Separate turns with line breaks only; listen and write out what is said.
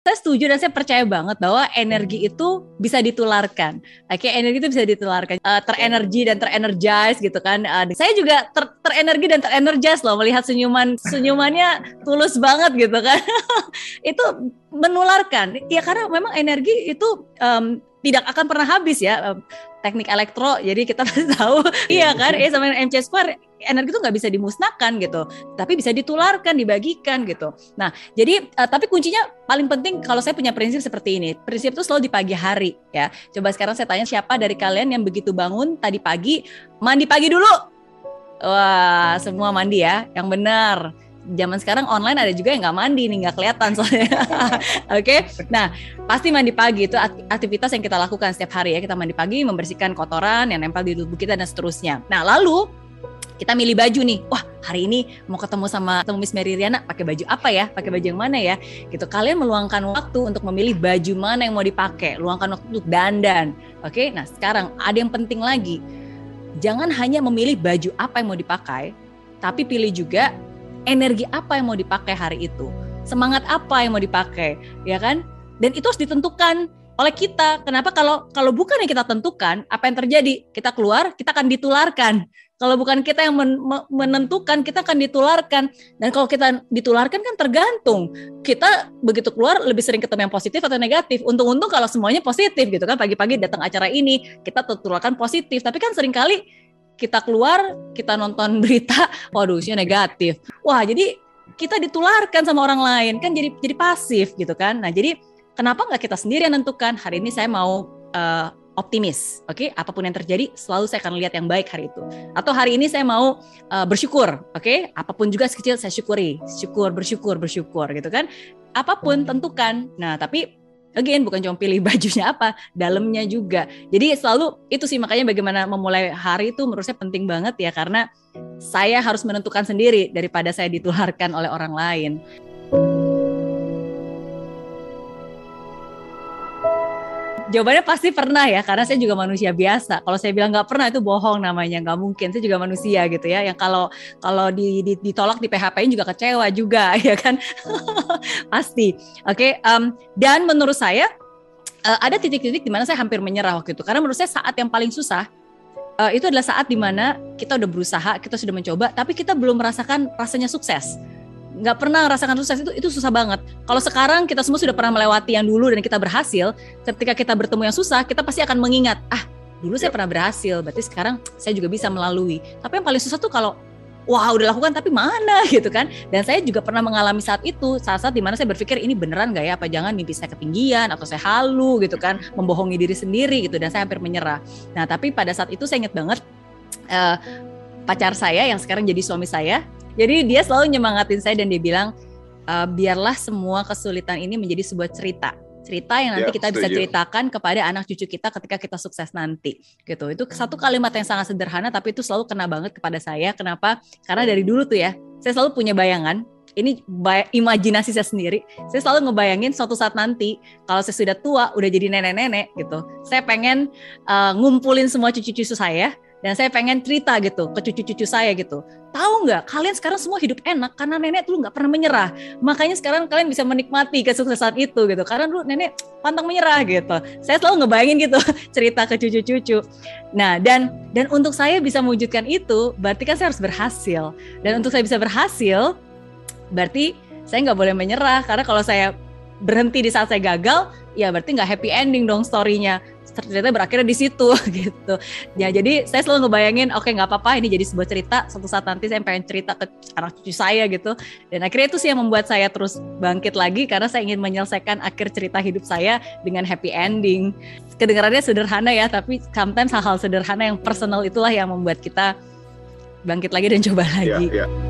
saya setuju dan saya percaya banget bahwa energi itu bisa ditularkan. Oke, okay, energi itu bisa ditularkan, uh, terenergi dan terenergize gitu kan. Uh, saya juga ter terenergi dan terenergize loh melihat senyuman senyumannya tulus banget gitu kan. itu menularkan. Ya karena memang energi itu um, tidak akan pernah habis ya teknik elektro jadi kita tahu. Iya kan? E sama mc square energi itu nggak bisa dimusnahkan gitu tapi bisa ditularkan dibagikan gitu. Nah jadi uh, tapi kuncinya paling penting kalau saya punya prinsip seperti ini. Prinsip itu selalu di pagi hari ya. Coba sekarang saya tanya siapa dari kalian yang begitu bangun tadi pagi? Mandi pagi dulu! Wah semua mandi ya yang benar zaman sekarang online ada juga yang nggak mandi nih nggak kelihatan soalnya. Oke, okay? nah pasti mandi pagi itu aktivitas yang kita lakukan setiap hari ya kita mandi pagi membersihkan kotoran yang nempel di tubuh kita dan seterusnya. Nah lalu kita milih baju nih, wah hari ini mau ketemu sama ketemu Miss Mary Riana pakai baju apa ya, pakai baju yang mana ya, gitu. Kalian meluangkan waktu untuk memilih baju mana yang mau dipakai, luangkan waktu untuk dandan, oke? Okay? Nah sekarang ada yang penting lagi, jangan hanya memilih baju apa yang mau dipakai, tapi pilih juga energi apa yang mau dipakai hari itu, semangat apa yang mau dipakai, ya kan? Dan itu harus ditentukan oleh kita. Kenapa kalau kalau bukan yang kita tentukan, apa yang terjadi? Kita keluar, kita akan ditularkan. Kalau bukan kita yang men menentukan, kita akan ditularkan. Dan kalau kita ditularkan kan tergantung. Kita begitu keluar lebih sering ketemu yang positif atau negatif. Untung-untung kalau semuanya positif gitu kan. Pagi-pagi datang acara ini, kita tertularkan positif. Tapi kan sering kali kita keluar, kita nonton berita, waduh negatif. Wah, jadi kita ditularkan sama orang lain kan jadi jadi pasif gitu kan. Nah, jadi kenapa nggak kita sendiri yang nentukan hari ini saya mau uh, optimis, oke? Okay? Apa pun yang terjadi, selalu saya akan lihat yang baik hari itu. Atau hari ini saya mau uh, bersyukur, oke? Okay? Apa pun juga sekecil saya syukuri, syukur, bersyukur, bersyukur, gitu kan? Apa pun tentukan. Nah, tapi again bukan cuma pilih bajunya apa, dalamnya juga. Jadi selalu itu sih makanya bagaimana memulai hari itu menurut saya penting banget ya karena saya harus menentukan sendiri daripada saya ditularkan oleh orang lain. Jawabannya pasti pernah ya, karena saya juga manusia biasa. Kalau saya bilang nggak pernah itu bohong namanya, nggak mungkin. Saya juga manusia gitu ya. Yang kalau kalau di, di, ditolak di PHP-in juga kecewa juga, ya kan? pasti. Oke. Okay, um, dan menurut saya uh, ada titik-titik di mana saya hampir menyerah waktu itu. Karena menurut saya saat yang paling susah uh, itu adalah saat di mana kita udah berusaha, kita sudah mencoba, tapi kita belum merasakan rasanya sukses nggak pernah merasakan sukses itu itu susah banget. Kalau sekarang kita semua sudah pernah melewati yang dulu dan kita berhasil, ketika kita bertemu yang susah, kita pasti akan mengingat, ah dulu saya pernah berhasil, berarti sekarang saya juga bisa melalui. Tapi yang paling susah tuh kalau wah udah lakukan tapi mana? Gitu kan. Dan saya juga pernah mengalami saat itu, saat-saat di mana saya berpikir ini beneran gak ya, apa jangan mimpi saya ketinggian atau saya halu? Gitu kan, membohongi diri sendiri gitu dan saya hampir menyerah. Nah tapi pada saat itu saya ingat banget uh, pacar saya yang sekarang jadi suami saya jadi dia selalu nyemangatin saya dan dia bilang e, biarlah semua kesulitan ini menjadi sebuah cerita cerita yang nanti ya, kita bisa ceritakan kepada anak cucu kita ketika kita sukses nanti gitu. Itu satu kalimat yang sangat sederhana tapi itu selalu kena banget kepada saya. Kenapa? Karena dari dulu tuh ya saya selalu punya bayangan. Ini imajinasi saya sendiri. Saya selalu ngebayangin suatu saat nanti kalau saya sudah tua udah jadi nenek-nenek gitu. Saya pengen uh, ngumpulin semua cucu-cucu saya dan saya pengen cerita gitu ke cucu-cucu saya gitu. Tahu nggak, kalian sekarang semua hidup enak karena nenek dulu nggak pernah menyerah. Makanya sekarang kalian bisa menikmati kesuksesan itu gitu. Karena dulu nenek pantang menyerah gitu. Saya selalu ngebayangin gitu cerita ke cucu-cucu. Nah dan dan untuk saya bisa mewujudkan itu, berarti kan saya harus berhasil. Dan untuk saya bisa berhasil, berarti saya nggak boleh menyerah. Karena kalau saya berhenti di saat saya gagal, ya berarti nggak happy ending dong storynya ternyata berakhirnya di situ gitu. Ya jadi saya selalu ngebayangin oke okay, nggak apa-apa ini jadi sebuah cerita suatu saat nanti saya pengen cerita ke anak cucu saya gitu. Dan akhirnya itu sih yang membuat saya terus bangkit lagi karena saya ingin menyelesaikan akhir cerita hidup saya dengan happy ending. Kedengarannya sederhana ya, tapi sometimes hal-hal sederhana yang personal itulah yang membuat kita bangkit lagi dan coba iya, lagi. Yeah, yeah.